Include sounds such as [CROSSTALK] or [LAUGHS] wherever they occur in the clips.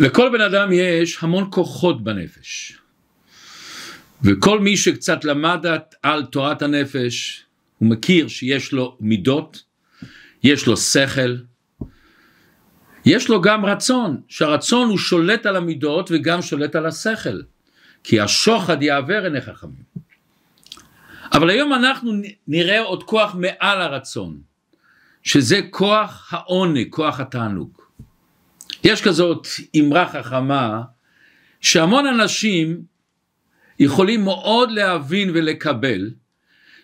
לכל בן אדם יש המון כוחות בנפש. וכל מי שקצת למד על תורת הנפש, הוא מכיר שיש לו מידות, יש לו שכל, יש לו גם רצון, שהרצון הוא שולט על המידות וגם שולט על השכל, כי השוחד יעבר עיני חכמים. אבל היום אנחנו נראה עוד כוח מעל הרצון, שזה כוח העונג, כוח התענוג. יש כזאת אמרה חכמה, שהמון אנשים יכולים מאוד להבין ולקבל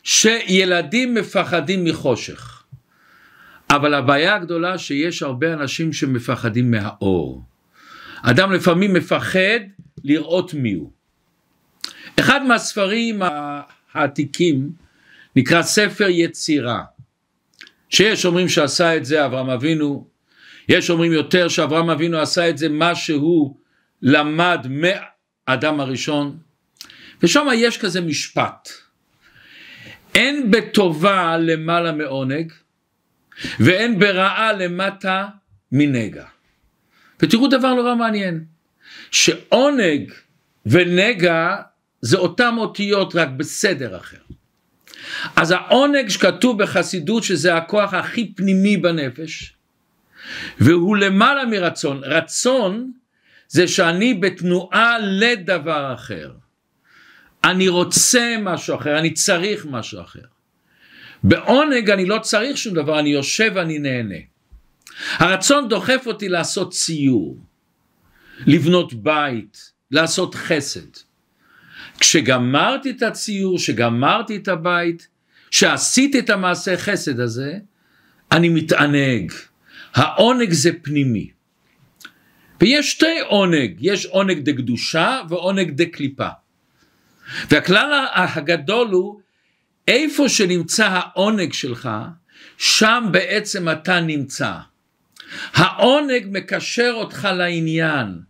שילדים מפחדים מחושך. אבל הבעיה הגדולה שיש הרבה אנשים שמפחדים מהאור. אדם לפעמים מפחד לראות מי הוא. אחד מהספרים העתיקים נקרא ספר יצירה. שיש אומרים שעשה את זה אברהם אבינו, יש אומרים יותר שאברהם אבינו עשה את זה מה שהוא למד מאדם הראשון, ושם יש כזה משפט. אין בטובה למעלה מעונג, ואין ברעה למטה מנגע. ותראו דבר נורא מעניין, שעונג ונגע זה אותם אותיות רק בסדר אחר. אז העונג שכתוב בחסידות שזה הכוח הכי פנימי בנפש, והוא למעלה מרצון. רצון זה שאני בתנועה לדבר אחר. אני רוצה משהו אחר, אני צריך משהו אחר. בעונג אני לא צריך שום דבר, אני יושב ואני נהנה. הרצון דוחף אותי לעשות ציור, לבנות בית, לעשות חסד. כשגמרתי את הציור, כשגמרתי את הבית, שעשיתי את המעשה חסד הזה, אני מתענג. העונג זה פנימי. ויש שתי עונג, יש עונג דה קדושה ועונג דה קליפה. והכלל הגדול הוא איפה שנמצא העונג שלך, שם בעצם אתה נמצא. העונג מקשר אותך לעניין.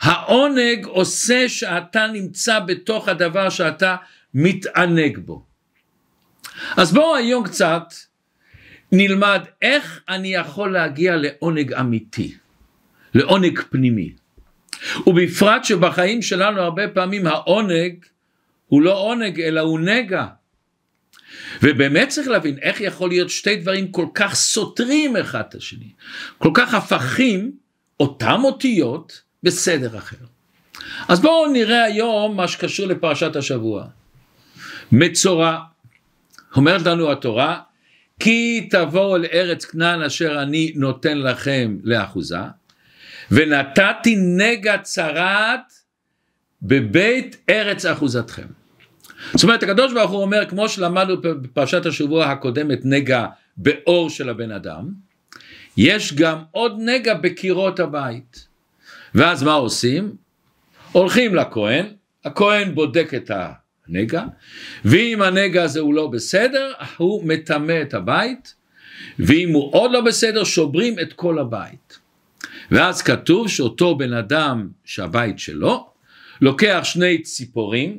העונג עושה שאתה נמצא בתוך הדבר שאתה מתענג בו. אז בואו היום קצת נלמד איך אני יכול להגיע לעונג אמיתי, לעונג פנימי. ובפרט שבחיים שלנו הרבה פעמים העונג הוא לא עונג אלא הוא נגע. ובאמת צריך להבין איך יכול להיות שתי דברים כל כך סותרים אחד את השני, כל כך הפכים אותם אותיות בסדר אחר. אז בואו נראה היום מה שקשור לפרשת השבוע. מצורע, אומרת לנו התורה, כי תבואו אל ארץ כנען אשר אני נותן לכם לאחוזה, ונתתי נגע צרעת בבית ארץ אחוזתכם. זאת אומרת הקדוש ברוך הוא אומר כמו שלמדנו בפרשת השבוע הקודמת נגע באור של הבן אדם, יש גם עוד נגע בקירות הבית. ואז מה עושים? הולכים לכהן, הכהן בודק את הנגע, ואם הנגע הזה הוא לא בסדר, הוא מטמא את הבית, ואם הוא עוד לא בסדר, שוברים את כל הבית. ואז כתוב שאותו בן אדם שהבית שלו, לוקח שני ציפורים,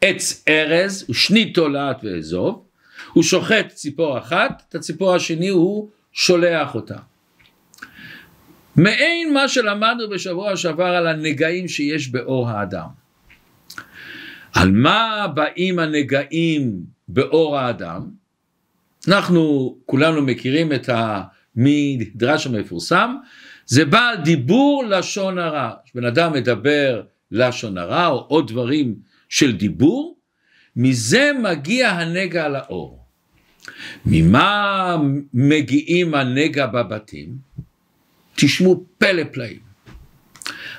עץ ארז ושני תולעת ואזוב, הוא שוחט ציפור אחת, את הציפור השני הוא שולח אותה. מעין מה שלמדנו בשבוע שעבר על הנגעים שיש באור האדם. על מה באים הנגעים באור האדם? אנחנו כולנו מכירים את המדרש המפורסם, זה בא דיבור לשון הרע. בן אדם מדבר לשון הרע או עוד דברים של דיבור, מזה מגיע הנגע לאור. ממה מגיעים הנגע בבתים? תשמעו פלא פלאים.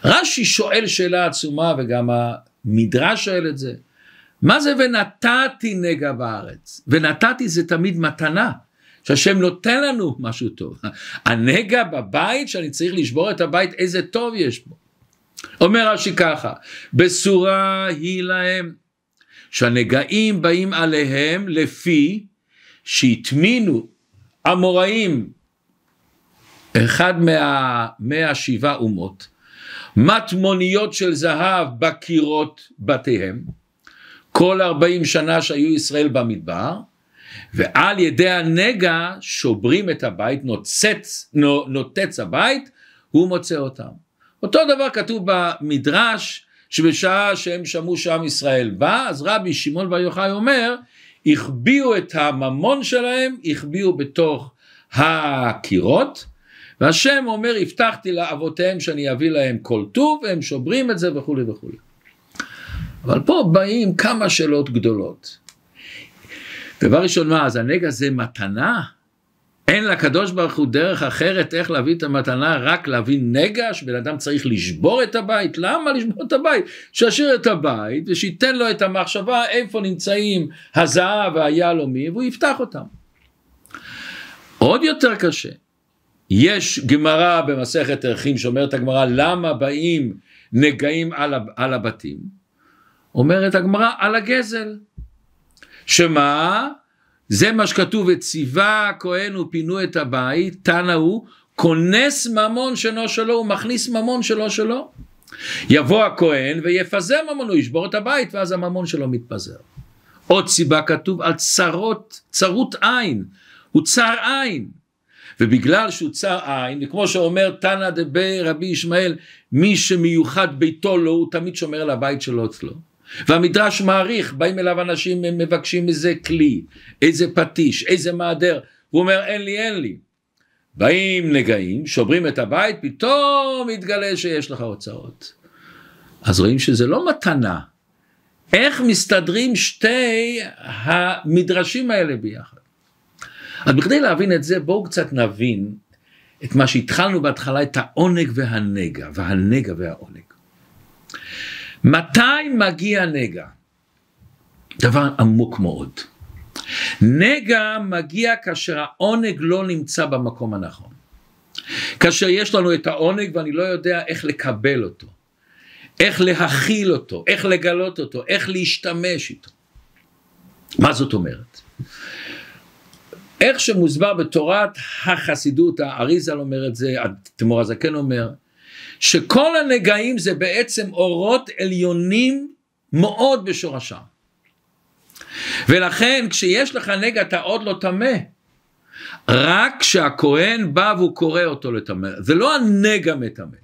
רש"י שואל שאלה עצומה וגם המדרש שואל את זה. מה זה ונתתי נגע בארץ? ונתתי זה תמיד מתנה. שהשם נותן לנו משהו טוב. הנגע בבית שאני צריך לשבור את הבית איזה טוב יש בו. אומר רש"י ככה, בשורה היא להם שהנגעים באים עליהם לפי שהטמינו המוראים אחד מה, מהשבעה אומות מטמוניות של זהב בקירות בתיהם. כל ארבעים שנה שהיו ישראל במדבר ועל ידי הנגע שוברים את הבית נוצץ, נוטץ הבית הוא מוצא אותם. אותו דבר כתוב במדרש, שבשעה שהם שמעו שעם ישראל בא, אז רבי שמעון בר יוחאי אומר, החביאו את הממון שלהם, החביאו בתוך הקירות, והשם אומר, הבטחתי לאבותיהם שאני אביא להם כל טוב, והם שוברים את זה וכולי וכולי. אבל פה באים כמה שאלות גדולות. דבר ראשון, מה, אז הנגע זה מתנה? אין לקדוש ברוך הוא דרך אחרת איך להביא את המתנה, רק להביא נגע, שבן אדם צריך לשבור את הבית? למה לשבור את הבית? שישאיר את הבית ושייתן לו את המחשבה איפה נמצאים הזהב והיהלומים והוא יפתח אותם. עוד יותר קשה, יש גמרא במסכת ערכים שאומרת הגמרא למה באים נגעים על, על הבתים? אומרת הגמרא על הגזל. שמה? זה מה שכתוב, וציווה הכהן ופינו את הבית, תנא הוא, כונס ממון שאינו שלו, הוא מכניס ממון שלו שלו. יבוא הכהן ויפזר ממון, הוא ישבור את הבית, ואז הממון שלו מתפזר. עוד סיבה כתוב על צרות, צרות עין, הוא צר עין. ובגלל שהוא צר עין, וכמו שאומר תנא דבי רבי ישמעאל, מי שמיוחד ביתו לו, הוא תמיד שומר על הבית שלו אצלו. והמדרש מעריך, באים אליו אנשים, הם מבקשים איזה כלי, איזה פטיש, איזה מעדר, הוא אומר אין לי, אין לי. באים נגעים, שוברים את הבית, פתאום מתגלה שיש לך הוצאות. אז רואים שזה לא מתנה. איך מסתדרים שתי המדרשים האלה ביחד? אז בכדי להבין את זה, בואו קצת נבין את מה שהתחלנו בהתחלה, את העונג והנגע, והנגע והעונג. מתי מגיע נגע? דבר עמוק מאוד. נגע מגיע כאשר העונג לא נמצא במקום הנכון. כאשר יש לנו את העונג ואני לא יודע איך לקבל אותו, איך להכיל אותו, איך לגלות אותו, איך להשתמש איתו. מה זאת אומרת? איך שמוסבר בתורת החסידות, האריזל אומר את זה, תמור הזקן אומר, שכל הנגעים זה בעצם אורות עליונים מאוד בשורשם. ולכן כשיש לך נגע אתה עוד לא טמא. רק כשהכהן בא והוא קורא אותו לטמא. זה לא הנגע מטמא.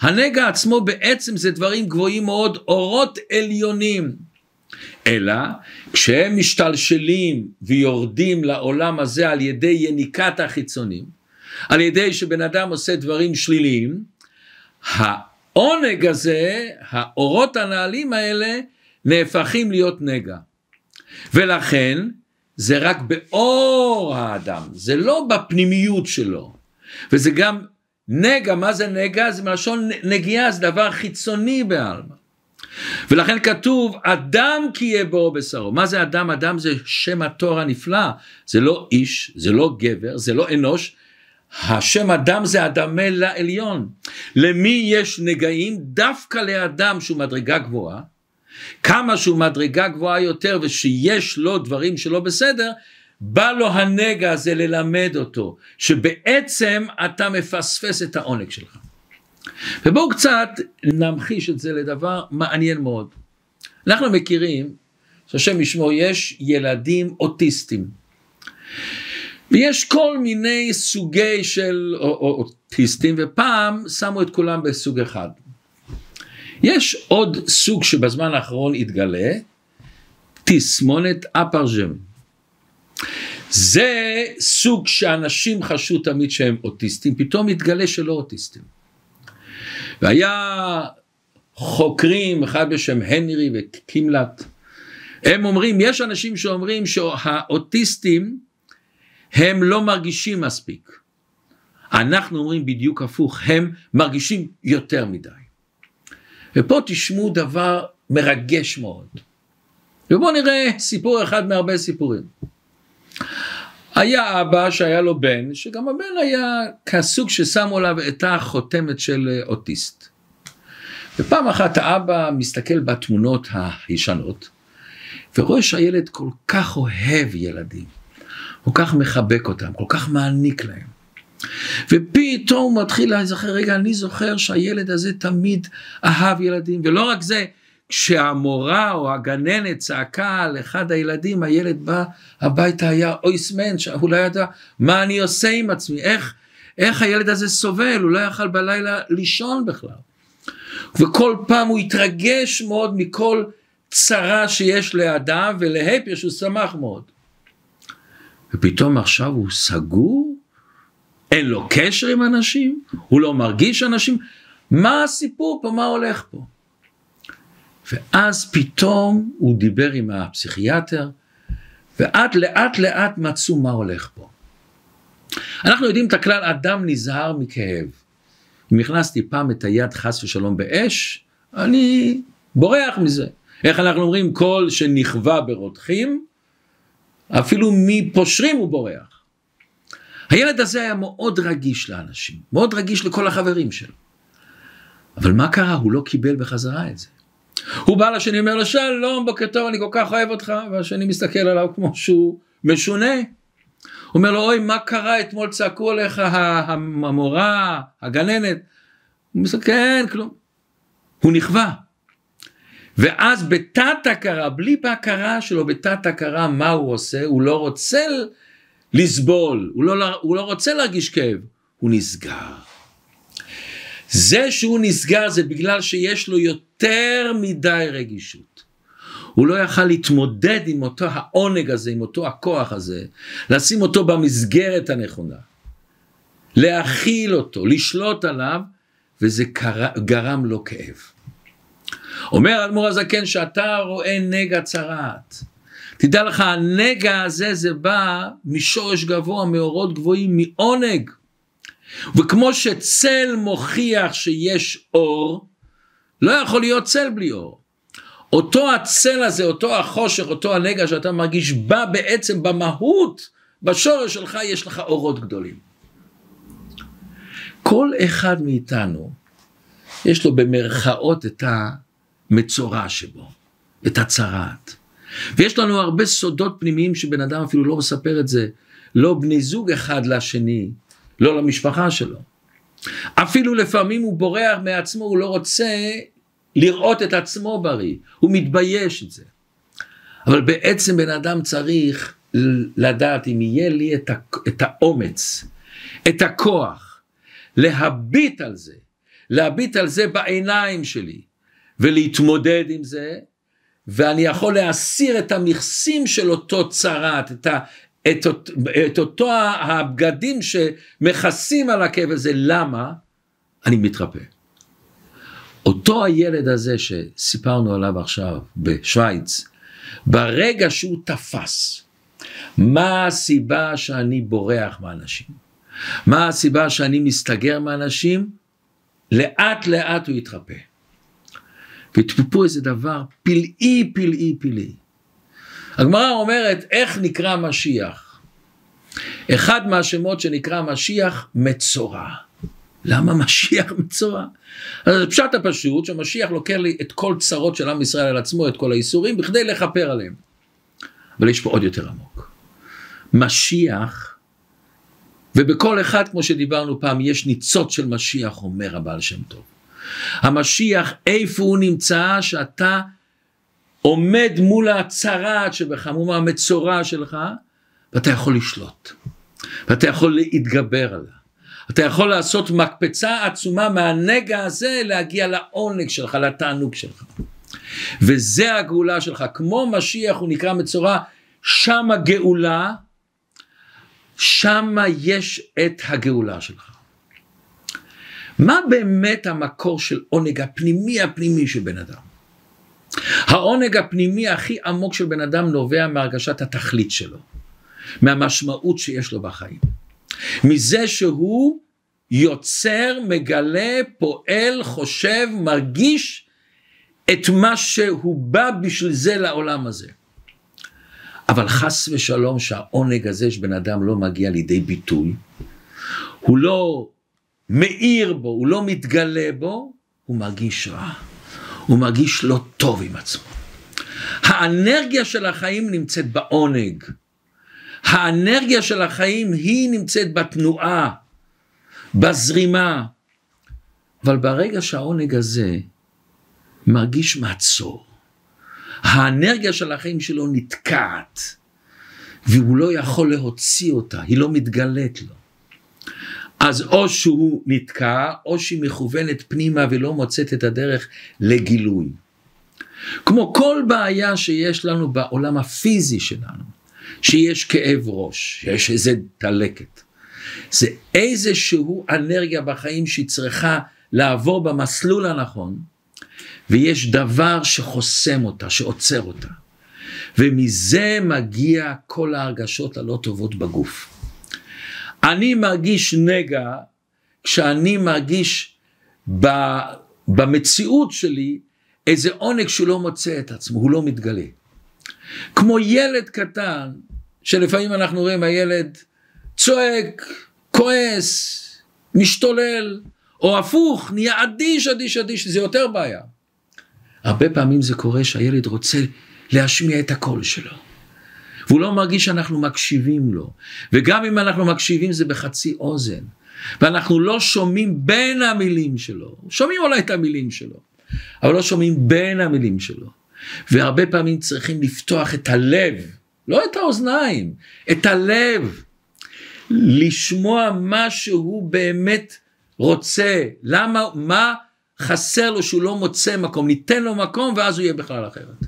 הנגע עצמו בעצם זה דברים גבוהים מאוד, אורות עליונים. אלא כשהם משתלשלים ויורדים לעולם הזה על ידי יניקת החיצונים, על ידי שבן אדם עושה דברים שליליים, העונג הזה, האורות הנעלים האלה, נהפכים להיות נגע. ולכן זה רק באור האדם, זה לא בפנימיות שלו. וזה גם נגע, מה זה נגע? זה מלשון נגיעה, זה דבר חיצוני בעלמא. ולכן כתוב אדם כי יהיה בו בשרו. מה זה אדם? אדם זה שם התואר הנפלא. זה לא איש, זה לא גבר, זה לא אנוש, השם אדם זה אדמה לעליון. למי יש נגעים? דווקא לאדם שהוא מדרגה גבוהה. כמה שהוא מדרגה גבוהה יותר ושיש לו דברים שלא בסדר, בא לו הנגע הזה ללמד אותו, שבעצם אתה מפספס את העונג שלך. ובואו קצת נמחיש את זה לדבר מעניין מאוד. אנחנו מכירים, שהשם ישמור, יש ילדים אוטיסטים. ויש כל מיני סוגי של אוטיסטים, ופעם שמו את כולם בסוג אחד. יש עוד סוג שבזמן האחרון התגלה, תסמונת אפרג'ם. זה סוג שאנשים חשבו תמיד שהם אוטיסטים, פתאום התגלה שלא אוטיסטים. והיה חוקרים, אחד בשם הנרי וקימלט, הם אומרים, יש אנשים שאומרים שהאוטיסטים הם לא מרגישים מספיק. אנחנו אומרים בדיוק הפוך, הם מרגישים יותר מדי. ופה תשמעו דבר מרגש מאוד. ובואו נראה סיפור אחד מהרבה סיפורים. היה אבא שהיה לו בן, שגם הבן היה כסוג ששמו עליו את החותמת של אוטיסט. ופעם אחת האבא מסתכל בתמונות הישנות, ורואה שהילד כל כך אוהב ילדים. כל כך מחבק אותם, כל כך מעניק להם. ופתאום הוא מתחיל להיזכר, רגע, אני זוכר שהילד הזה תמיד אהב ילדים, ולא רק זה, כשהמורה או הגננת צעקה על אחד הילדים, הילד בא הביתה, היה אויסמן, שהוא לא ידע מה אני עושה עם עצמי, איך, איך הילד הזה סובל, הוא לא יכל בלילה לישון בכלל. וכל פעם הוא התרגש מאוד מכל צרה שיש לאדם, ולהפך שהוא שמח מאוד. ופתאום עכשיו הוא סגור, אין לו קשר עם אנשים, הוא לא מרגיש אנשים, מה הסיפור פה, מה הולך פה? ואז פתאום הוא דיבר עם הפסיכיאטר, ועד לאט לאט מצאו מה הולך פה. אנחנו יודעים את הכלל, אדם נזהר מכאב. אם הכנסתי פעם את היד חס ושלום באש, אני בורח מזה. איך אנחנו אומרים, כל שנכווה ברותחים, אפילו מפושרים הוא בורח. הילד הזה היה מאוד רגיש לאנשים, מאוד רגיש לכל החברים שלו. אבל מה קרה? הוא לא קיבל בחזרה את זה. הוא בא לשני, אומר לו, שלום, בוקר טוב, אני כל כך אוהב אותך, והשני מסתכל עליו כמו שהוא משונה. הוא אומר לו, אוי, מה קרה? אתמול צעקו עליך המורה, הגננת. הוא מסתכל, אין כלום. הוא נכווה. ואז בתת הכרה, בלי בהכרה שלו, בתת הכרה, מה הוא עושה? הוא לא רוצה לסבול, הוא לא, הוא לא רוצה להרגיש כאב, הוא נסגר. זה שהוא נסגר זה בגלל שיש לו יותר מדי רגישות. הוא לא יכל להתמודד עם אותו העונג הזה, עם אותו הכוח הזה, לשים אותו במסגרת הנכונה, להכיל אותו, לשלוט עליו, וזה גרם לו כאב. אומר אדמו"ר הזקן שאתה רואה נגע צרעת. תדע לך הנגע הזה זה בא משורש גבוה, מאורות גבוהים, מעונג. וכמו שצל מוכיח שיש אור, לא יכול להיות צל בלי אור. אותו הצל הזה, אותו החושך, אותו הנגע שאתה מרגיש, בא בעצם במהות, בשורש שלך יש לך אורות גדולים. כל אחד מאיתנו, יש לו במרכאות את המצורע שבו, את הצרעת. ויש לנו הרבה סודות פנימיים שבן אדם אפילו לא מספר את זה, לא בני זוג אחד לשני, לא למשפחה שלו. אפילו לפעמים הוא בורח מעצמו, הוא לא רוצה לראות את עצמו בריא, הוא מתבייש את זה. אבל בעצם בן אדם צריך לדעת אם יהיה לי את, את האומץ, את הכוח, להביט על זה, להביט על זה בעיניים שלי, ולהתמודד עם זה, ואני יכול להסיר את המכסים של אותו צרת, את, ה, את, את אותו הבגדים שמכסים על הכאב הזה, למה? אני מתרפא. אותו הילד הזה שסיפרנו עליו עכשיו בשוויץ, ברגע שהוא תפס, מה הסיבה שאני בורח מאנשים? מה הסיבה שאני מסתגר מאנשים? לאט לאט הוא יתרפא. ופה איזה דבר פלאי, פלאי, פלאי. הגמרא אומרת, איך נקרא משיח? אחד מהשמות שנקרא משיח, מצורע. למה משיח [LAUGHS] מצורע? אז פשט הפשוט שמשיח לוקח לי את כל צרות של עם ישראל על עצמו, את כל האיסורים, בכדי לכפר עליהם. אבל יש פה עוד יותר עמוק. משיח, ובכל אחד, כמו שדיברנו פעם, יש ניצוץ של משיח, אומר הבעל שם טוב. המשיח, איפה הוא נמצא, שאתה עומד מול הצרעת שבך, מול המצורע שלך, ואתה יכול לשלוט, ואתה יכול להתגבר עליה. אתה יכול לעשות מקפצה עצומה מהנגע הזה להגיע לעונג שלך, לתענוג שלך. וזה הגאולה שלך, כמו משיח הוא נקרא מצורע, שם הגאולה, שם יש את הגאולה שלך. מה באמת המקור של עונג הפנימי הפנימי של בן אדם? העונג הפנימי הכי עמוק של בן אדם נובע מהרגשת התכלית שלו, מהמשמעות שיש לו בחיים. מזה שהוא יוצר, מגלה, פועל, חושב, מרגיש את מה שהוא בא בשביל זה לעולם הזה. אבל חס ושלום שהעונג הזה שבן אדם לא מגיע לידי ביטוי, הוא לא מאיר בו, הוא לא מתגלה בו, הוא מרגיש רע, הוא מרגיש לא טוב עם עצמו. האנרגיה של החיים נמצאת בעונג. האנרגיה של החיים היא נמצאת בתנועה, בזרימה. אבל ברגע שהעונג הזה מרגיש מעצור, האנרגיה של החיים שלו נתקעת, והוא לא יכול להוציא אותה, היא לא מתגלית לו. אז או שהוא נתקע, או שהיא מכוונת פנימה ולא מוצאת את הדרך לגילוי. כמו כל בעיה שיש לנו בעולם הפיזי שלנו, שיש כאב ראש, שיש איזה דלקת. זה איזשהו אנרגיה בחיים שהיא צריכה לעבור במסלול הנכון, ויש דבר שחוסם אותה, שעוצר אותה. ומזה מגיע כל ההרגשות הלא טובות בגוף. אני מרגיש נגע כשאני מרגיש ב, במציאות שלי איזה עונג שהוא לא מוצא את עצמו, הוא לא מתגלה. כמו ילד קטן, שלפעמים אנחנו רואים הילד צועק, כועס, משתולל, או הפוך, נהיה אדיש, אדיש, אדיש, זה יותר בעיה. הרבה פעמים זה קורה שהילד רוצה להשמיע את הקול שלו. והוא לא מרגיש שאנחנו מקשיבים לו. וגם אם אנחנו מקשיבים זה בחצי אוזן. ואנחנו לא שומעים בין המילים שלו. שומעים אולי את המילים שלו, אבל לא שומעים בין המילים שלו. והרבה פעמים צריכים לפתוח את הלב, לא את האוזניים, את הלב. לשמוע מה שהוא באמת רוצה. למה, מה חסר לו שהוא לא מוצא מקום? ניתן לו מקום ואז הוא יהיה בכלל אחרת.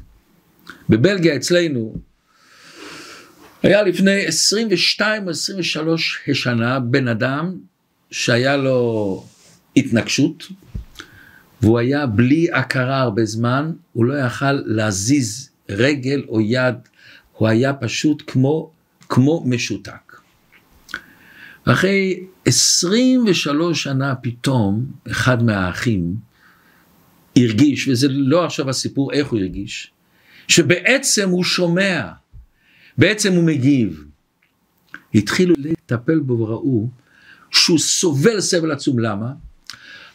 בבלגיה אצלנו, היה לפני 22 או 23 שנה בן אדם שהיה לו התנגשות והוא היה בלי הכרה הרבה זמן, הוא לא יכל להזיז רגל או יד, הוא היה פשוט כמו, כמו משותק. ואחרי 23 שנה פתאום אחד מהאחים הרגיש, וזה לא עכשיו הסיפור איך הוא הרגיש, שבעצם הוא שומע, בעצם הוא מגיב. התחילו לטפל בו וראו שהוא סובל סבל עצום, למה?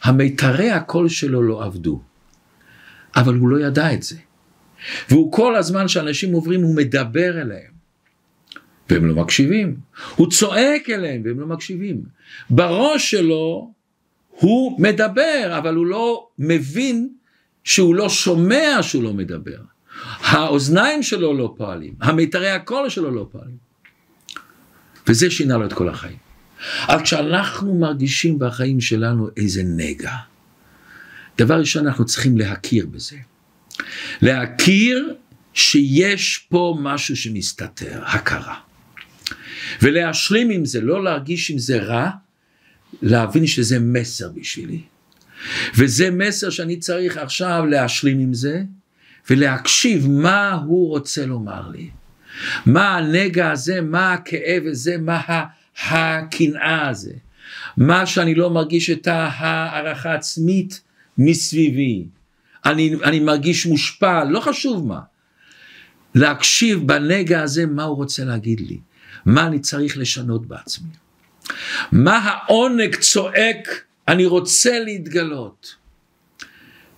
המיתרי הקול שלו לא עבדו, אבל הוא לא ידע את זה. והוא כל הזמן שאנשים עוברים הוא מדבר אליהם, והם לא מקשיבים. הוא צועק אליהם והם לא מקשיבים. בראש שלו הוא מדבר, אבל הוא לא מבין שהוא לא שומע שהוא לא מדבר. האוזניים שלו לא פועלים, המיתרי הקול שלו לא פועלים. וזה שינה לו את כל החיים. אבל כשאנחנו מרגישים בחיים שלנו איזה נגע, דבר ראשון אנחנו צריכים להכיר בזה. להכיר שיש פה משהו שמסתתר, הכרה. ולהשלים עם זה, לא להרגיש עם זה רע, להבין שזה מסר בשבילי. וזה מסר שאני צריך עכשיו להשלים עם זה, ולהקשיב מה הוא רוצה לומר לי. מה הנגע הזה, מה הכאב הזה, מה הקנאה הזה. מה שאני לא מרגיש את הערכה עצמית מסביבי. אני, אני מרגיש מושפע, לא חשוב מה. להקשיב בנגע הזה מה הוא רוצה להגיד לי. מה אני צריך לשנות בעצמי. מה העונג צועק, אני רוצה להתגלות.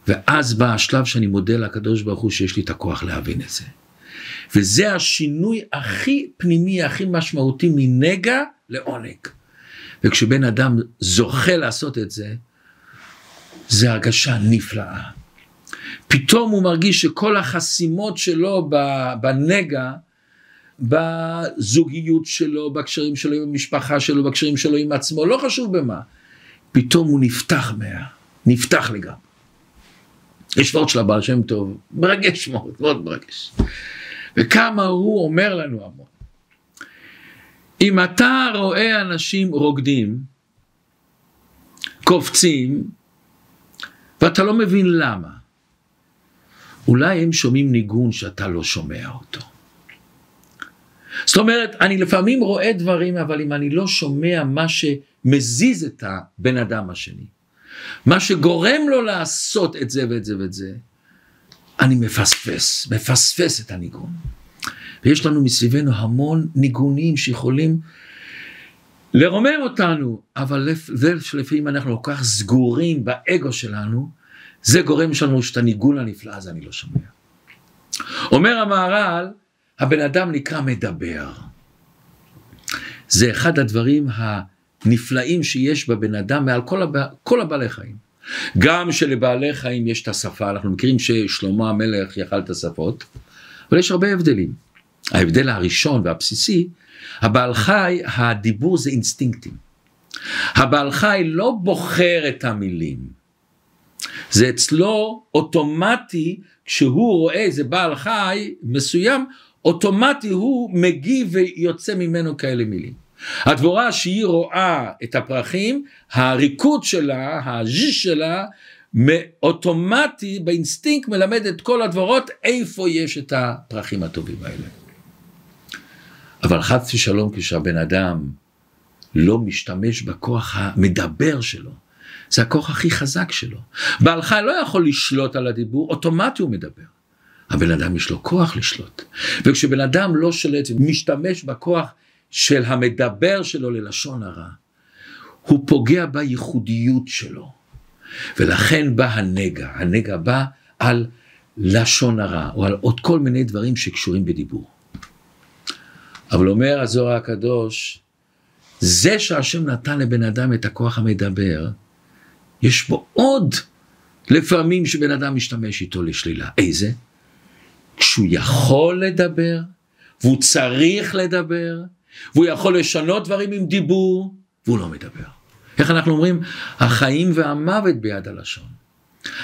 ואז בא השלב שאני מודה לקדוש ברוך הוא שיש לי את הכוח להבין את זה. וזה השינוי הכי פנימי, הכי משמעותי מנגע לעונג. וכשבן אדם זוכה לעשות את זה, זה הרגשה נפלאה. פתאום הוא מרגיש שכל החסימות שלו בנגע, בזוגיות שלו, בקשרים שלו עם המשפחה שלו, בקשרים שלו עם עצמו, לא חשוב במה. פתאום הוא נפתח מה... נפתח לגמרי. יש וורט של הבעל שם טוב, מרגש מאוד, מאוד מרגש. וכמה הוא אומר לנו המון. אם אתה רואה אנשים רוקדים, קופצים, ואתה לא מבין למה, אולי הם שומעים ניגון שאתה לא שומע אותו. זאת אומרת, אני לפעמים רואה דברים, אבל אם אני לא שומע מה שמזיז את הבן אדם השני, מה שגורם לו לעשות את זה ואת זה ואת זה, אני מפספס, מפספס את הניגון. ויש לנו מסביבנו המון ניגונים שיכולים לרומם אותנו, אבל זה שלפעמים אנחנו כל כך סגורים באגו שלנו, זה גורם לנו שאת הניגון הנפלא הזה אני לא שומע. אומר המהר"ל, הבן אדם נקרא מדבר. זה אחד הדברים הנפלאים שיש בבן אדם מעל כל, הבע... כל הבעלי חיים. גם שלבעלי חיים יש את השפה, אנחנו מכירים ששלמה המלך יכל את השפות, אבל יש הרבה הבדלים. ההבדל הראשון והבסיסי, הבעל חי, הדיבור זה אינסטינקטים. הבעל חי לא בוחר את המילים. זה אצלו אוטומטי, כשהוא רואה איזה בעל חי מסוים, אוטומטי הוא מגיב ויוצא ממנו כאלה מילים. הדבורה שהיא רואה את הפרחים, הריקוד שלה, הז'יז שלה, אוטומטי באינסטינקט מלמד את כל הדבורות איפה יש את הפרחים הטובים האלה. אבל חס ושלום כשהבן אדם לא משתמש בכוח המדבר שלו, זה הכוח הכי חזק שלו. בעל חי לא יכול לשלוט על הדיבור, אוטומטי הוא מדבר. הבן אדם יש לו כוח לשלוט. וכשבן אדם לא שולט ומשתמש בכוח של המדבר שלו ללשון הרע, הוא פוגע בייחודיות שלו. ולכן בא הנגע, הנגע בא על לשון הרע, או על עוד כל מיני דברים שקשורים בדיבור. אבל אומר הזוהר הקדוש, זה שהשם נתן לבן אדם את הכוח המדבר, יש בו עוד לפעמים שבן אדם משתמש איתו לשלילה. איזה? כשהוא יכול לדבר, והוא צריך לדבר, והוא יכול לשנות דברים עם דיבור, והוא לא מדבר. איך אנחנו אומרים? החיים והמוות ביד הלשון.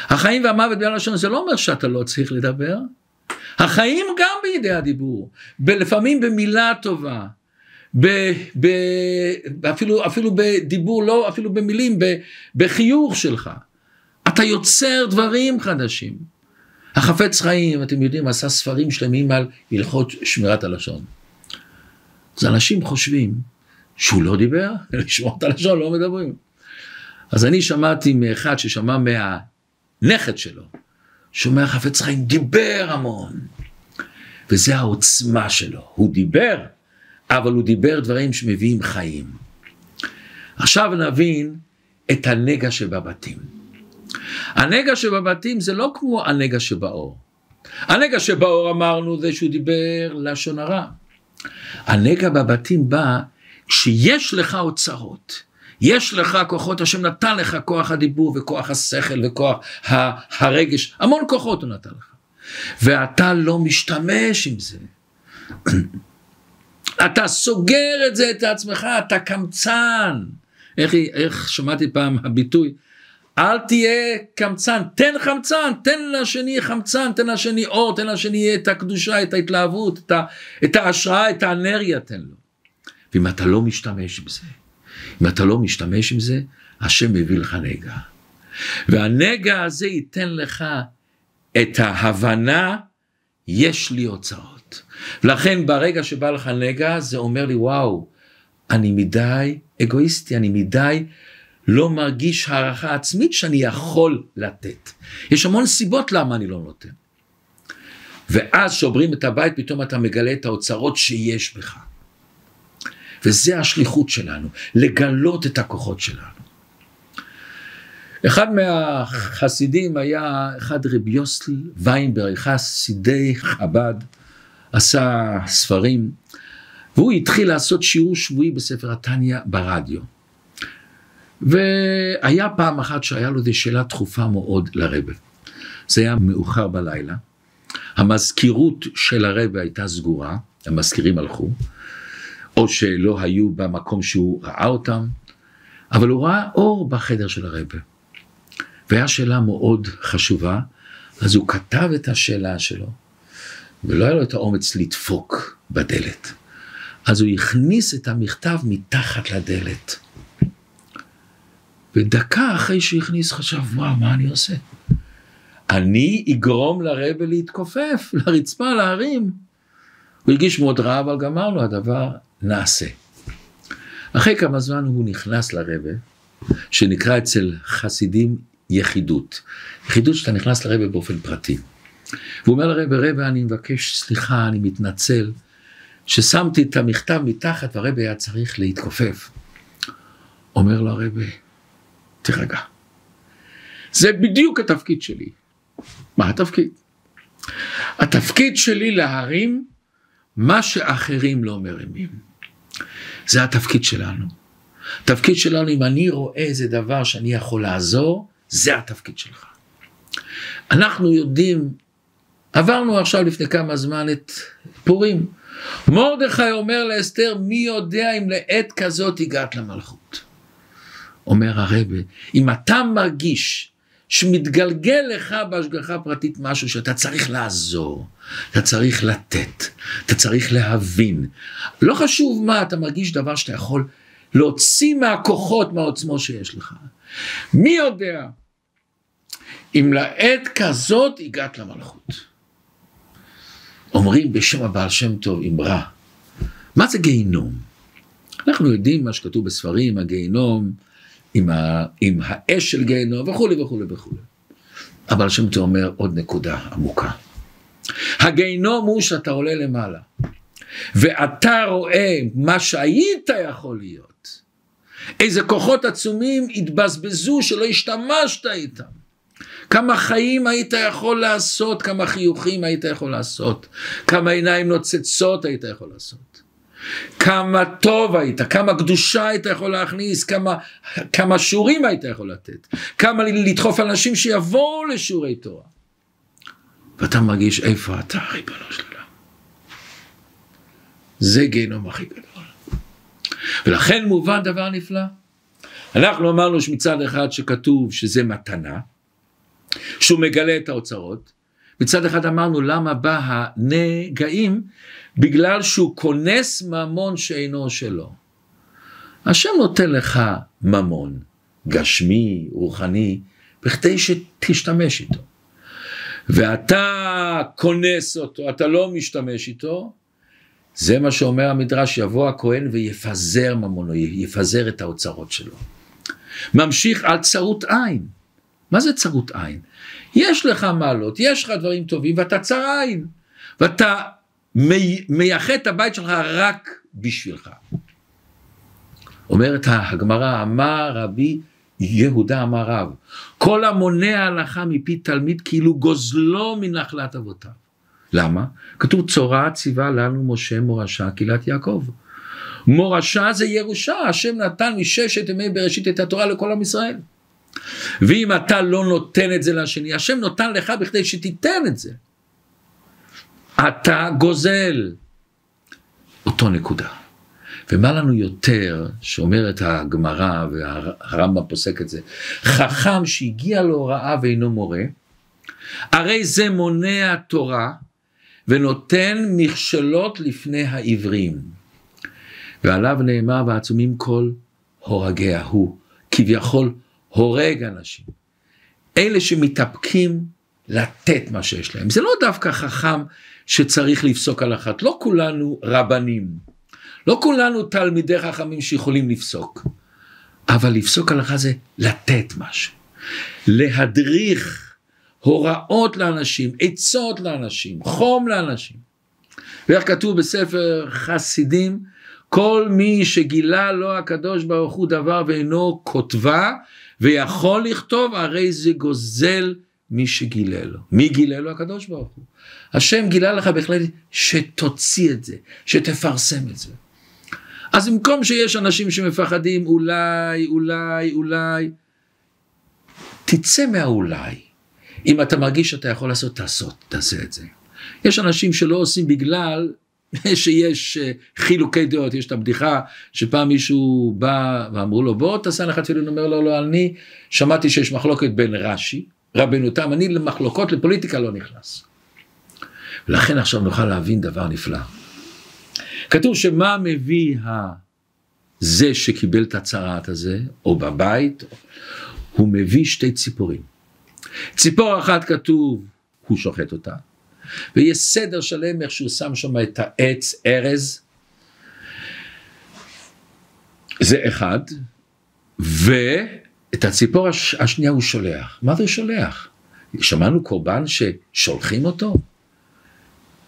החיים והמוות ביד הלשון זה לא אומר שאתה לא צריך לדבר, החיים גם בידי הדיבור, לפעמים במילה טובה, ב- ב- אפילו, אפילו בדיבור, לא אפילו במילים, ב- בחיוך שלך. אתה יוצר דברים חדשים. החפץ חיים, אתם יודעים, עשה ספרים שלמים על הלכות שמירת הלשון. אז אנשים חושבים שהוא לא דיבר, [LAUGHS] לשמור את הלשון לא מדברים. אז אני שמעתי מאחד ששמע מהנכד שלו, שומע חפץ חיים דיבר המון. וזה העוצמה שלו, הוא דיבר, אבל הוא דיבר דברים שמביאים חיים. עכשיו נבין את הנגע שבבתים. הנגע שבבתים זה לא כמו הנגע שבאור. הנגע שבאור אמרנו זה שהוא דיבר לשון הרע. הנגע בבתים בא כשיש לך אוצרות, יש לך כוחות, השם נתן לך כוח הדיבור וכוח השכל וכוח הרגש, המון כוחות הוא נתן לך. ואתה לא משתמש עם זה. [CLEARS THROAT] אתה סוגר את זה את עצמך, אתה קמצן. איך, איך שמעתי פעם הביטוי, אל תהיה קמצן, תן חמצן, תן לשני חמצן, תן לשני אור, תן לשני את הקדושה, את ההתלהבות, את, ה, את ההשראה, את האנרגיה, תן לו. ואם אתה לא משתמש עם זה, אם אתה לא משתמש עם זה, השם מביא לך נגע. והנגע הזה ייתן לך את ההבנה, יש לי הוצאות. ולכן ברגע שבא לך נגע, זה אומר לי, וואו, אני מדי אגואיסטי, אני מדי לא מרגיש הערכה עצמית שאני יכול לתת. יש המון סיבות למה אני לא נותן. ואז שוברים את הבית, פתאום אתה מגלה את האוצרות שיש בך. וזה השליחות שלנו, לגלות את הכוחות שלנו. אחד מהחסידים היה אחד רבי יוסל ויינברג, חסידי חב"ד, עשה ספרים, והוא התחיל לעשות שיעור שבועי בספר התניא ברדיו. והיה פעם אחת שהיה לו איזו שאלה דחופה מאוד לרבה. זה היה מאוחר בלילה, המזכירות של הרבה הייתה סגורה, המזכירים הלכו, או שלא היו במקום שהוא ראה אותם, אבל הוא ראה אור בחדר של הרבה. והיה שאלה מאוד חשובה, אז הוא כתב את השאלה שלו, ולא היה לו את האומץ לדפוק בדלת. אז הוא הכניס את המכתב מתחת לדלת. ודקה אחרי שהוא הכניס חשב, וואו, מה אני עושה? אני אגרום לרבה להתכופף, לרצפה, להרים. הוא הרגיש מאוד רע, אבל גמרנו, הדבר נעשה. אחרי כמה זמן הוא נכנס לרבה, שנקרא אצל חסידים יחידות. יחידות שאתה נכנס לרבה באופן פרטי. והוא אומר לרבה, רבה, אני מבקש סליחה, אני מתנצל, ששמתי את המכתב מתחת והרבה היה צריך להתכופף. אומר לו הרבה, תירגע. זה בדיוק התפקיד שלי. מה התפקיד? התפקיד שלי להרים מה שאחרים לא מרימים. זה התפקיד שלנו. התפקיד שלנו, אם אני רואה איזה דבר שאני יכול לעזור, זה התפקיד שלך. אנחנו יודעים, עברנו עכשיו לפני כמה זמן את פורים. מרדכי אומר לאסתר, מי יודע אם לעת כזאת הגעת למלכות. אומר הרבה, אם אתה מרגיש שמתגלגל לך בהשגחה פרטית משהו שאתה צריך לעזור, אתה צריך לתת, אתה צריך להבין. לא חשוב מה, אתה מרגיש דבר שאתה יכול להוציא מהכוחות, מהעוצמות שיש לך. מי יודע אם לעת כזאת הגעת למלכות. אומרים בשם הבעל שם טוב אמרה, מה זה גיהינום? אנחנו יודעים מה שכתוב בספרים, הגיהינום, עם, ה, עם האש של גיהינום וכולי וכולי וכולי. אבל שם טוב אומר עוד נקודה עמוקה. הגיהינום הוא שאתה עולה למעלה, ואתה רואה מה שהיית יכול להיות. איזה כוחות עצומים התבזבזו שלא השתמשת איתם. כמה חיים היית יכול לעשות, כמה חיוכים היית יכול לעשות, כמה עיניים נוצצות היית יכול לעשות. כמה טוב היית, כמה קדושה היית יכול להכניס, כמה, כמה שיעורים היית יכול לתת, כמה לדחוף אנשים שיבואו לשיעורי תורה. ואתה מרגיש איפה אתה, ריבונו של עולם. זה גיהנום הכי גדול. ולכן מובן דבר נפלא. אנחנו אמרנו שמצד אחד שכתוב שזה מתנה, שהוא מגלה את האוצרות, מצד אחד אמרנו למה בא הנגעים בגלל שהוא כונס ממון שאינו שלו. השם נותן לך ממון, גשמי, רוחני, בכדי שתשתמש איתו. ואתה כונס אותו, אתה לא משתמש איתו, זה מה שאומר המדרש, יבוא הכהן ויפזר ממונו, יפזר את האוצרות שלו. ממשיך על צרות עין. מה זה צרות עין? יש לך מעלות, יש לך דברים טובים ואתה צר עין. ואתה מייחד את הבית שלך רק בשבילך. אומרת הגמרא, אמר רבי יהודה אמר רב, כל המונע הלכה מפי תלמיד כאילו גוזלו מנחלת אבותיו. למה? כתוב צורה ציווה לנו משה מורשה קהילת יעקב. מורשה זה ירושה, השם נתן מששת ימי בראשית את התורה לכל עם ישראל. ואם אתה לא נותן את זה לשני, השם נותן לך בכדי שתיתן את זה. אתה גוזל. אותו נקודה. ומה לנו יותר, שאומרת הגמרא והרמב"ם פוסק את זה, חכם שהגיע להוראה ואינו מורה, הרי זה מונע תורה ונותן מכשלות לפני העברים. ועליו נאמר ועצומים כל הורגיה הוא, כביכול הורג אנשים. אלה שמתאפקים לתת מה שיש להם. זה לא דווקא חכם שצריך לפסוק הלכת, לא כולנו רבנים, לא כולנו תלמידי חכמים שיכולים לפסוק, אבל לפסוק הלכה זה לתת משהו, להדריך הוראות לאנשים, עצות לאנשים, חום לאנשים. ואיך כתוב בספר חסידים, כל מי שגילה לו הקדוש ברוך הוא דבר ואינו כותבה ויכול לכתוב, הרי זה גוזל מי שגילה לו. מי גילה לו? הקדוש ברוך הוא. השם גילה לך בהחלט שתוציא את זה, שתפרסם את זה. אז במקום שיש אנשים שמפחדים אולי, אולי, אולי, תצא מהאולי. אם אתה מרגיש שאתה יכול לעשות, תעשות, תעשה את זה. יש אנשים שלא עושים בגלל [LAUGHS] שיש אה, חילוקי דעות, יש את הבדיחה שפעם מישהו בא ואמרו לו בוא תעשה לך תפילין, אומר לו לא אני שמעתי שיש מחלוקת בין רש"י, רבנו תם, אני למחלוקות לפוליטיקה לא נכנס. ולכן עכשיו נוכל להבין דבר נפלא. כתוב שמה מביא זה שקיבל את הצהרת הזה, או בבית, הוא מביא שתי ציפורים. ציפור אחת כתוב, הוא שוחט אותה, ויש סדר שלם איך שהוא שם שם את העץ ארז, זה אחד, ואת הציפור הש... השנייה הוא שולח. מה זה שולח? שמענו קורבן ששולחים אותו?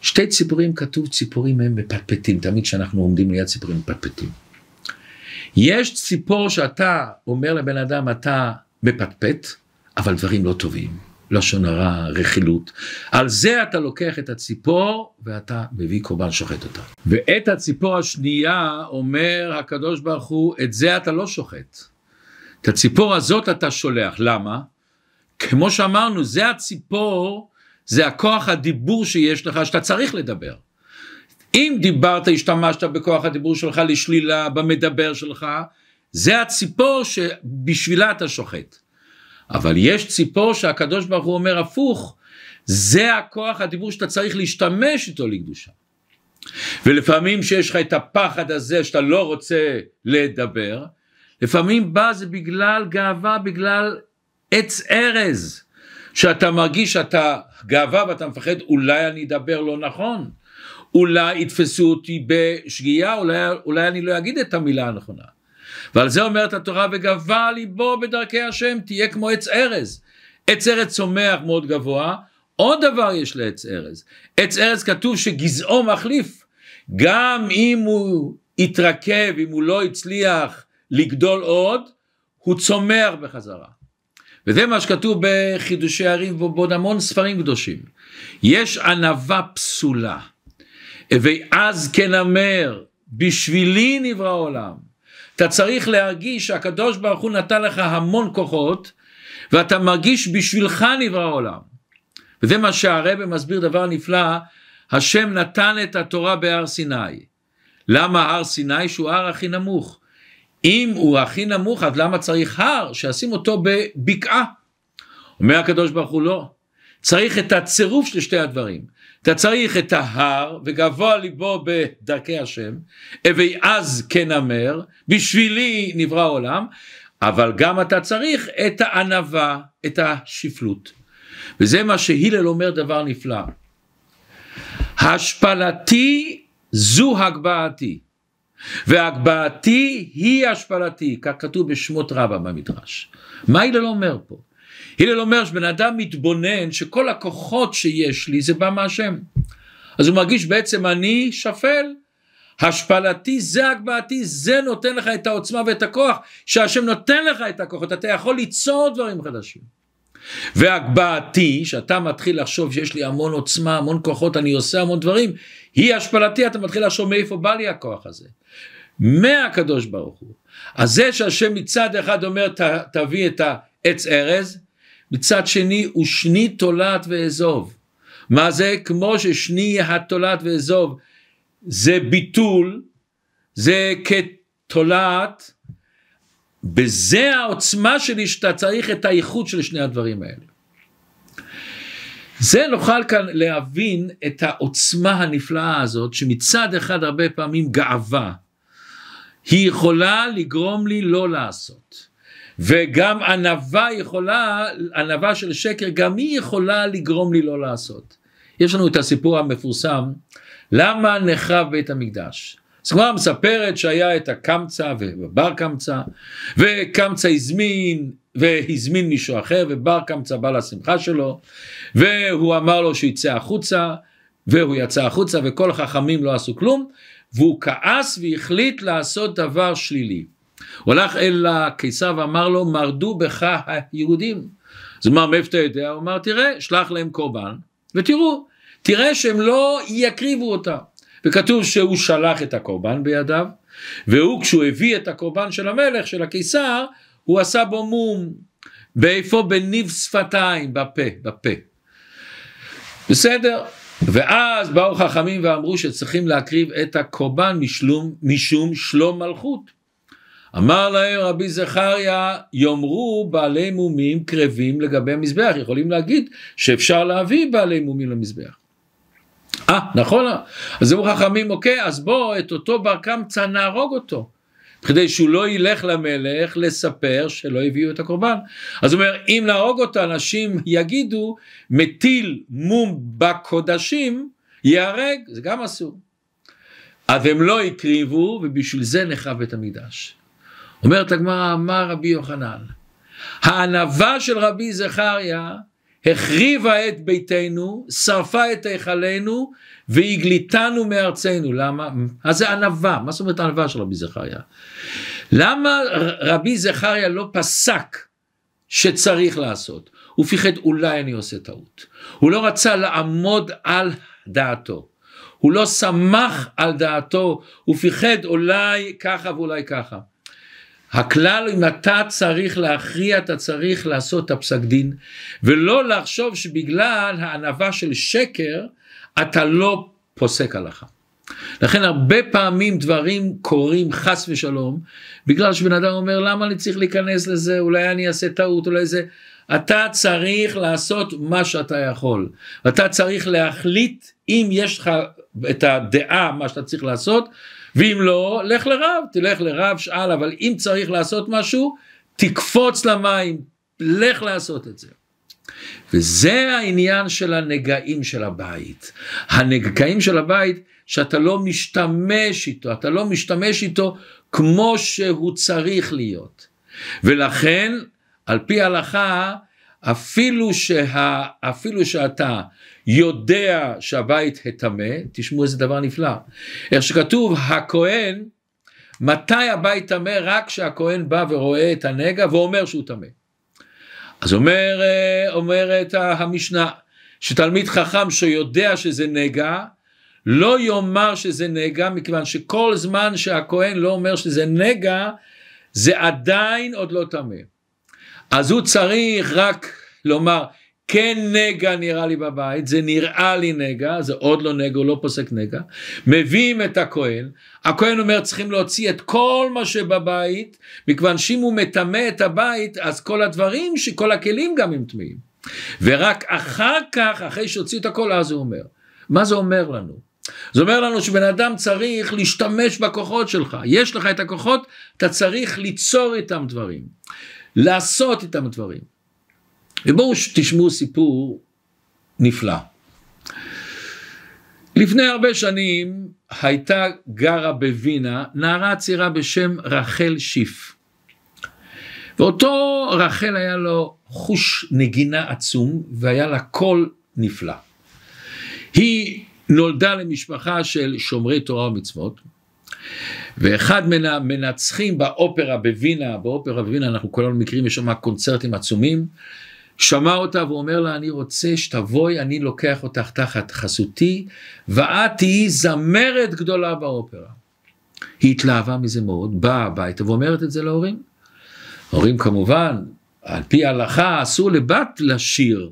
שתי ציפורים כתוב ציפורים הם מפטפטים, תמיד כשאנחנו עומדים ליד ציפורים מפטפטים. יש ציפור שאתה אומר לבן אדם אתה מפטפט, אבל דברים לא טובים. לשון הרע, רכילות. על זה אתה לוקח את הציפור ואתה מביא קורבן שוחט אותה. ואת הציפור השנייה אומר הקדוש ברוך הוא, את זה אתה לא שוחט. את הציפור הזאת אתה שולח. למה? כמו שאמרנו, זה הציפור, זה הכוח הדיבור שיש לך, שאתה צריך לדבר. אם דיברת, השתמשת בכוח הדיבור שלך לשלילה, במדבר שלך, זה הציפור שבשבילה אתה שוחט. אבל יש ציפור שהקדוש ברוך הוא אומר הפוך, זה הכוח הדיבור שאתה צריך להשתמש איתו לקדושה. ולפעמים שיש לך את הפחד הזה שאתה לא רוצה לדבר, לפעמים בא זה בגלל גאווה, בגלל עץ ארז, שאתה מרגיש שאתה גאווה ואתה מפחד, אולי אני אדבר לא נכון, אולי יתפסו אותי בשגיאה, אולי, אולי אני לא אגיד את המילה הנכונה. ועל זה אומרת התורה, וגבה ליבו בדרכי השם, תהיה כמו עץ ארז. עץ ארז צומח מאוד גבוה, עוד דבר יש לעץ ארז. עץ ארז כתוב שגזעו מחליף. גם אם הוא התרכב, אם הוא לא הצליח לגדול עוד, הוא צומח בחזרה. וזה מה שכתוב בחידושי הרים ובעוד המון ספרים קדושים. יש ענווה פסולה. ואז כן אמר, בשבילי נברא העולם. אתה צריך להרגיש שהקדוש ברוך הוא נתן לך המון כוחות, ואתה מרגיש בשבילך נברא העולם. וזה מה שהרבא מסביר דבר נפלא, השם נתן את התורה בהר סיני. למה הר סיני שהוא הר הכי נמוך? אם הוא הכי נמוך אז למה צריך הר שישים אותו בבקעה? אומר הקדוש ברוך הוא לא, צריך את הצירוף של שתי הדברים. אתה צריך את ההר וגבוה ליבו בדרכי השם, אז כן אמר, בשבילי נברא העולם, אבל גם אתה צריך את הענווה, את השפלות. וזה מה שהילל אומר דבר נפלא. השפלתי זו הגבהתי, והגבהתי היא השפלתי, כך כתוב בשמות רבה במדרש. מה הלל אומר פה? הלל אומר שבן אדם מתבונן שכל הכוחות שיש לי זה בא מהשם. אז הוא מרגיש בעצם אני שפל, השפלתי זה הגבהתי, זה נותן לך את העוצמה ואת הכוח, שהשם נותן לך את הכוחות, אתה יכול ליצור דברים חדשים. והגבהתי, שאתה מתחיל לחשוב שיש לי המון עוצמה, המון כוחות, אני עושה המון דברים, היא השפלתי, אתה מתחיל לחשוב מאיפה בא לי הכוח הזה. מהקדוש ברוך הוא. אז זה שהשם מצד אחד אומר ת, תביא את העץ ארז, מצד שני הוא שני תולעת ואזוב. מה זה? כמו ששני התולעת ואזוב זה ביטול, זה כתולעת, בזה העוצמה שלי שאתה צריך את האיכות של שני הדברים האלה. זה נוכל כאן להבין את העוצמה הנפלאה הזאת שמצד אחד הרבה פעמים גאווה היא יכולה לגרום לי לא לעשות וגם ענווה יכולה, ענווה של שקר גם היא יכולה לגרום לי לא לעשות. יש לנו את הסיפור המפורסם למה נחרב בית המקדש אז כבר מספרת שהיה את הקמצא ובר קמצא, וקמצא הזמין והזמין מישהו אחר, ובר קמצא בא לשמחה שלו, והוא אמר לו שיצא החוצה, והוא יצא החוצה, וכל החכמים לא עשו כלום, והוא כעס והחליט לעשות דבר שלילי. הוא הלך אל הקיסר ואמר לו, מרדו בך היהודים. אז הוא אמר, מאיפה אתה יודע? הוא אמר, תראה, שלח להם קורבן, ותראו, תראה שהם לא יקריבו אותה. וכתוב שהוא שלח את הקורבן בידיו, והוא כשהוא הביא את הקורבן של המלך, של הקיסר, הוא עשה בו מום. באיפה? בניב שפתיים, בפה, בפה. בסדר? ואז באו חכמים ואמרו שצריכים להקריב את הקורבן משלום, משום שלום מלכות. אמר להם רבי זכריה, יאמרו בעלי מומים קרבים לגבי המזבח, יכולים להגיד שאפשר להביא בעלי מומים למזבח. אה, נכון? אז אמרו חכמים, אוקיי, אז בוא את אותו בר קמצא נהרוג אותו. כדי שהוא לא ילך למלך לספר שלא הביאו את הקורבן. אז הוא אומר, אם נהרוג אותו, אנשים יגידו, מטיל מום בקודשים, ייהרג, זה גם אסור. אז הם לא הקריבו, ובשביל זה נחרב בית המקדש. אומרת הגמרא, אמר רבי יוחנן, הענווה של רבי זכריה החריבה את ביתנו, שרפה את היכלנו והגליתנו מארצנו. למה? אז זה ענווה. מה זאת אומרת ענווה של רבי זכריה? למה רבי זכריה לא פסק שצריך לעשות? הוא פיחד אולי אני עושה טעות. הוא לא רצה לעמוד על דעתו. הוא לא שמח על דעתו, הוא פיחד אולי ככה ואולי ככה. הכלל אם אתה צריך להכריע אתה צריך לעשות את הפסק דין ולא לחשוב שבגלל הענווה של שקר אתה לא פוסק הלכה. לכן הרבה פעמים דברים קורים חס ושלום, בגלל שבן אדם אומר למה אני צריך להיכנס לזה, אולי אני אעשה טעות, אולי זה, אתה צריך לעשות מה שאתה יכול, אתה צריך להחליט אם יש לך את הדעה מה שאתה צריך לעשות, ואם לא, לך לרב, תלך לרב, שאל, אבל אם צריך לעשות משהו, תקפוץ למים, לך לעשות את זה. וזה העניין של הנגעים של הבית. הנגעים של הבית שאתה לא משתמש איתו, אתה לא משתמש איתו כמו שהוא צריך להיות. ולכן, על פי ההלכה, אפילו, שה, אפילו שאתה יודע שהבית הטמא, תשמעו איזה דבר נפלא. איך שכתוב, הכהן, מתי הבית טמא? רק כשהכהן בא ורואה את הנגע ואומר שהוא טמא. אז אומר, אה, אומרת המשנה, שתלמיד חכם שיודע שזה נגע, לא יאמר שזה נגע, מכיוון שכל זמן שהכהן לא אומר שזה נגע, זה עדיין עוד לא טמא. אז הוא צריך רק לומר, כן נגע נראה לי בבית, זה נראה לי נגע, זה עוד לא נגע, הוא לא פוסק נגע, מביאים את הכהן, הכהן אומר צריכים להוציא את כל מה שבבית, מכיוון שאם הוא מטמא את הבית, אז כל הדברים, כל הכלים גם הם טמאים. ורק אחר כך, אחרי שהוציאו את הכל, אז הוא אומר. מה זה אומר לנו? זה אומר לנו שבן אדם צריך להשתמש בכוחות שלך. יש לך את הכוחות, אתה צריך ליצור איתם דברים. לעשות איתם דברים. ובואו תשמעו סיפור נפלא. לפני הרבה שנים הייתה גרה בווינה נערה צעירה בשם רחל שיף. ואותו רחל היה לו חוש נגינה עצום והיה לה קול נפלא. היא נולדה למשפחה של שומרי תורה ומצוות ואחד מן המנצחים באופרה בווינה, באופרה בווינה אנחנו כולנו מכירים, יש שם קונצרטים עצומים שמע אותה ואומר לה אני רוצה שתבואי אני לוקח אותך תחת חסותי ואת תהיי זמרת גדולה באופרה. היא התלהבה מזה מאוד באה הביתה ואומרת את זה להורים. ההורים כמובן על פי ההלכה אסור לבת לשיר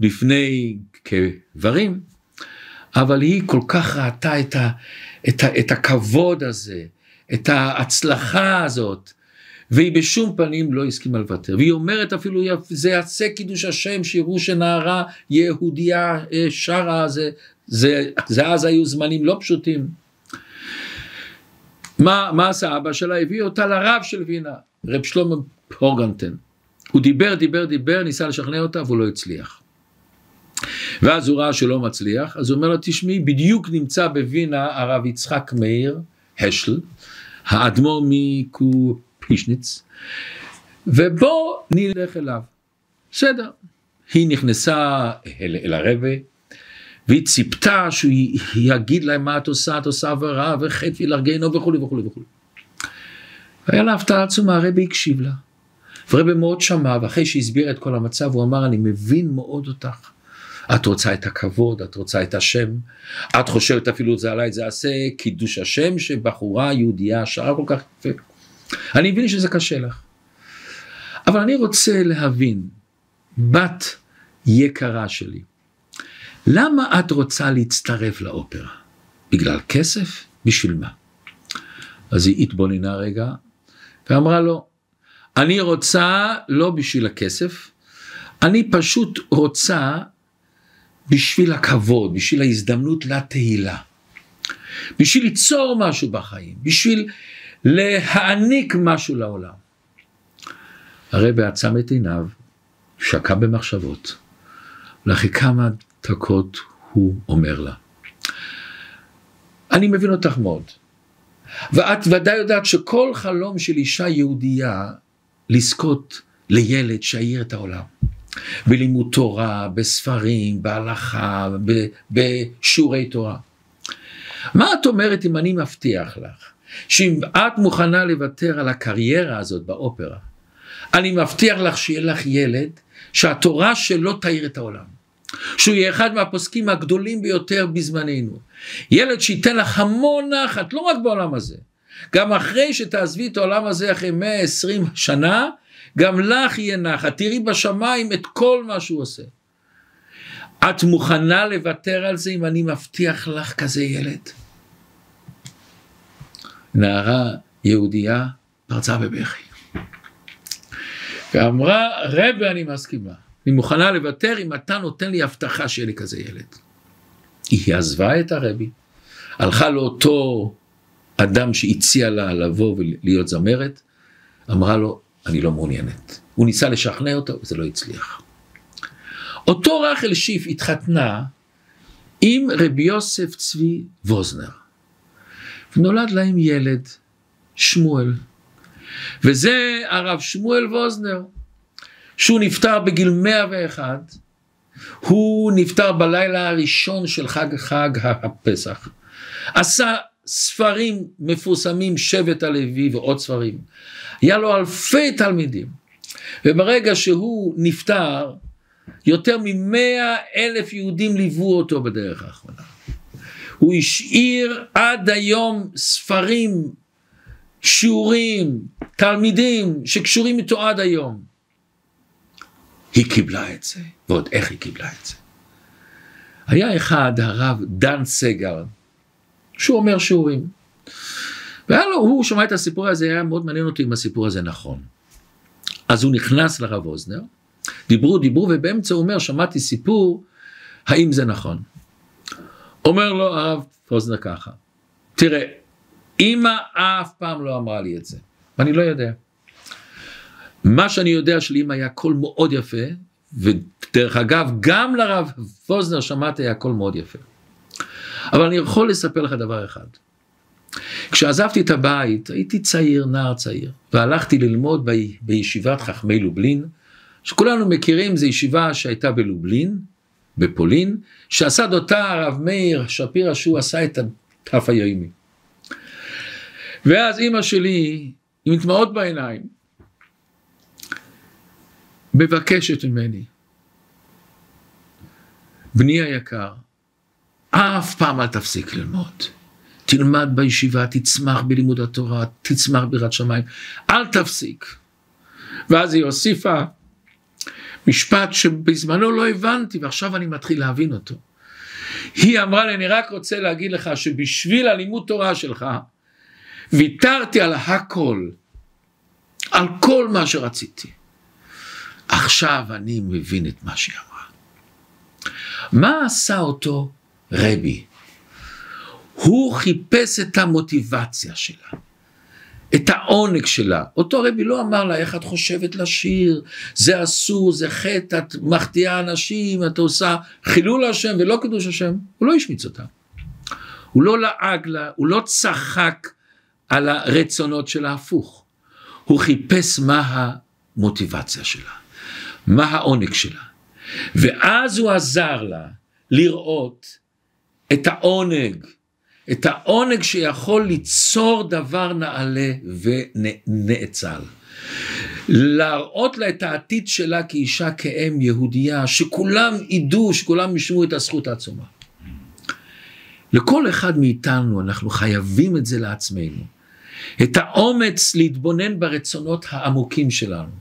בפני קברים אבל היא כל כך ראתה את, ה, את, ה, את הכבוד הזה את ההצלחה הזאת והיא בשום פנים לא הסכימה לוותר, והיא אומרת אפילו זה יעשה קידוש השם שיראו שנערה יהודייה אה, שרה, זה, זה, זה אז היו זמנים לא פשוטים. מה, מה עשה אבא שלה? הביא אותה לרב של וינה, רב שלמה הורגנטן. הוא דיבר, דיבר, דיבר, ניסה לשכנע אותה והוא לא הצליח. ואז הוא ראה שלא מצליח, אז הוא אומר לה, תשמעי, בדיוק נמצא בווינה הרב יצחק מאיר, השל, האדמו"ר מקו... פישניץ, ובוא נלך אליו. בסדר. היא נכנסה אל, אל הרבה, והיא ציפתה שהוא יגיד להם מה את עושה, את עושה עבירה וחטא ולרגנו וכולי וכולי וכולי. והיה לה הפתעה עצומה, הרבי הקשיב לה. ורבי מאוד שמע, ואחרי שהסביר את כל המצב, הוא אמר, אני מבין מאוד אותך. את רוצה את הכבוד, את רוצה את השם, את חושבת אפילו זה עליי, זה עשה קידוש השם שבחורה יהודייה שרה כל כך יפה. אני מבין שזה קשה לך. אבל אני רוצה להבין, בת יקרה שלי, למה את רוצה להצטרף לאופרה? בגלל כסף? בשביל מה? אז היא התבוננה רגע ואמרה לו, אני רוצה לא בשביל הכסף, אני פשוט רוצה בשביל הכבוד, בשביל ההזדמנות לתהילה, בשביל ליצור משהו בחיים, בשביל להעניק משהו לעולם. הרבי עצם את עיניו, שקע במחשבות, ואחרי כמה דקות הוא אומר לה, אני מבין אותך מאוד, ואת ודאי יודעת שכל חלום של אישה יהודייה לזכות לילד שיעיר את העולם. בלימוד תורה, בספרים, בהלכה, בשיעורי תורה. מה את אומרת אם אני מבטיח לך שאם את מוכנה לוותר על הקריירה הזאת באופרה, אני מבטיח לך שיהיה לך ילד שהתורה שלו תאיר את העולם. שהוא יהיה אחד מהפוסקים הגדולים ביותר בזמננו. ילד שייתן לך המון נחת, לא רק בעולם הזה. גם אחרי שתעזבי את העולם הזה אחרי 120 שנה, גם לך יהיה נחת. תראי בשמיים את כל מה שהוא עושה. את מוכנה לוותר על זה אם אני מבטיח לך כזה ילד? נערה יהודייה פרצה בבכי. ואמרה, רבי אני מסכימה, אני מוכנה לוותר אם אתה נותן לי הבטחה שיהיה לי כזה ילד. היא עזבה את הרבי, הלכה לאותו אדם שהציע לה לבוא ולהיות זמרת, אמרה לו, אני לא מעוניינת. הוא ניסה לשכנע אותו, וזה לא הצליח. אותו רחל שיף התחתנה עם רבי יוסף צבי ווזנר. ונולד להם ילד, שמואל. וזה הרב שמואל ווזנר, שהוא נפטר בגיל 101, הוא נפטר בלילה הראשון של חג חג הפסח. עשה ספרים מפורסמים, שבט הלוי ועוד ספרים. היה לו אלפי תלמידים. וברגע שהוא נפטר, יותר ממאה אלף יהודים ליוו אותו בדרך האחרונה. הוא השאיר עד היום ספרים, שיעורים, תלמידים שקשורים איתו עד היום. היא קיבלה את זה, ועוד איך היא קיבלה את זה. היה אחד, הרב דן סגר, שהוא אומר שיעורים. והיה לו, הוא שמע את הסיפור הזה, היה מאוד מעניין אותי אם הסיפור הזה נכון. אז הוא נכנס לרב אוזנר, דיברו, דיברו, ובאמצע הוא אומר, שמעתי סיפור, האם זה נכון? אומר לו הרב אוזנר ככה, תראה, אמא אף פעם לא אמרה לי את זה, ואני לא יודע. מה שאני יודע שלאמא היה קול מאוד יפה, ודרך אגב, גם לרב פוזנר שמעתי היה קול מאוד יפה. אבל אני יכול לספר לך דבר אחד. כשעזבתי את הבית, הייתי צעיר, נער צעיר, והלכתי ללמוד ב... בישיבת חכמי לובלין, שכולנו מכירים, זו ישיבה שהייתה בלובלין, בפולין, שעשה אותה הרב מאיר שפירא, שהוא עשה את התף היומי. ואז אימא שלי, עם דמעות בעיניים, מבקשת ממני, בני היקר, אף פעם אל תפסיק ללמוד. תלמד בישיבה, תצמח בלימוד התורה, תצמח בירת שמיים, אל תפסיק. ואז היא הוסיפה משפט שבזמנו לא הבנתי ועכשיו אני מתחיל להבין אותו. היא אמרה לי, אני רק רוצה להגיד לך שבשביל הלימוד תורה שלך, ויתרתי על הכל, על כל מה שרציתי. עכשיו אני מבין את מה שהיא אמרה. מה עשה אותו רבי? הוא חיפש את המוטיבציה שלה, את העונג שלה. אותו רבי לא אמר לה, איך את חושבת לשיר? זה אסור, זה חטא, את מחטיאה אנשים, את עושה חילול השם ולא קידוש השם. הוא לא השמיץ אותה. הוא לא לעג לה, הוא לא צחק על הרצונות שלה הפוך. הוא חיפש מה המוטיבציה שלה, מה העונג שלה. ואז הוא עזר לה לראות את העונג, את העונג שיכול ליצור דבר נעלה ונאצל. להראות לה את העתיד שלה כאישה, כאם יהודייה, שכולם ידעו, שכולם ישמעו את הזכות העצומה. לכל אחד מאיתנו אנחנו חייבים את זה לעצמנו. את האומץ להתבונן ברצונות העמוקים שלנו,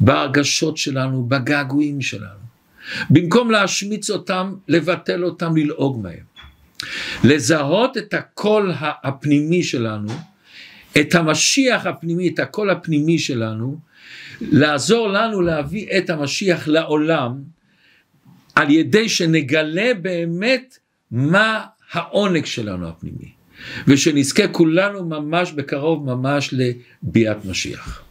בהרגשות שלנו, בגעגועים שלנו. במקום להשמיץ אותם, לבטל אותם, ללעוג מהם. לזהות את הקול הפנימי שלנו, את המשיח הפנימי, את הקול הפנימי שלנו, לעזור לנו להביא את המשיח לעולם, על ידי שנגלה באמת מה העונג שלנו הפנימי, ושנזכה כולנו ממש בקרוב ממש לביאת משיח.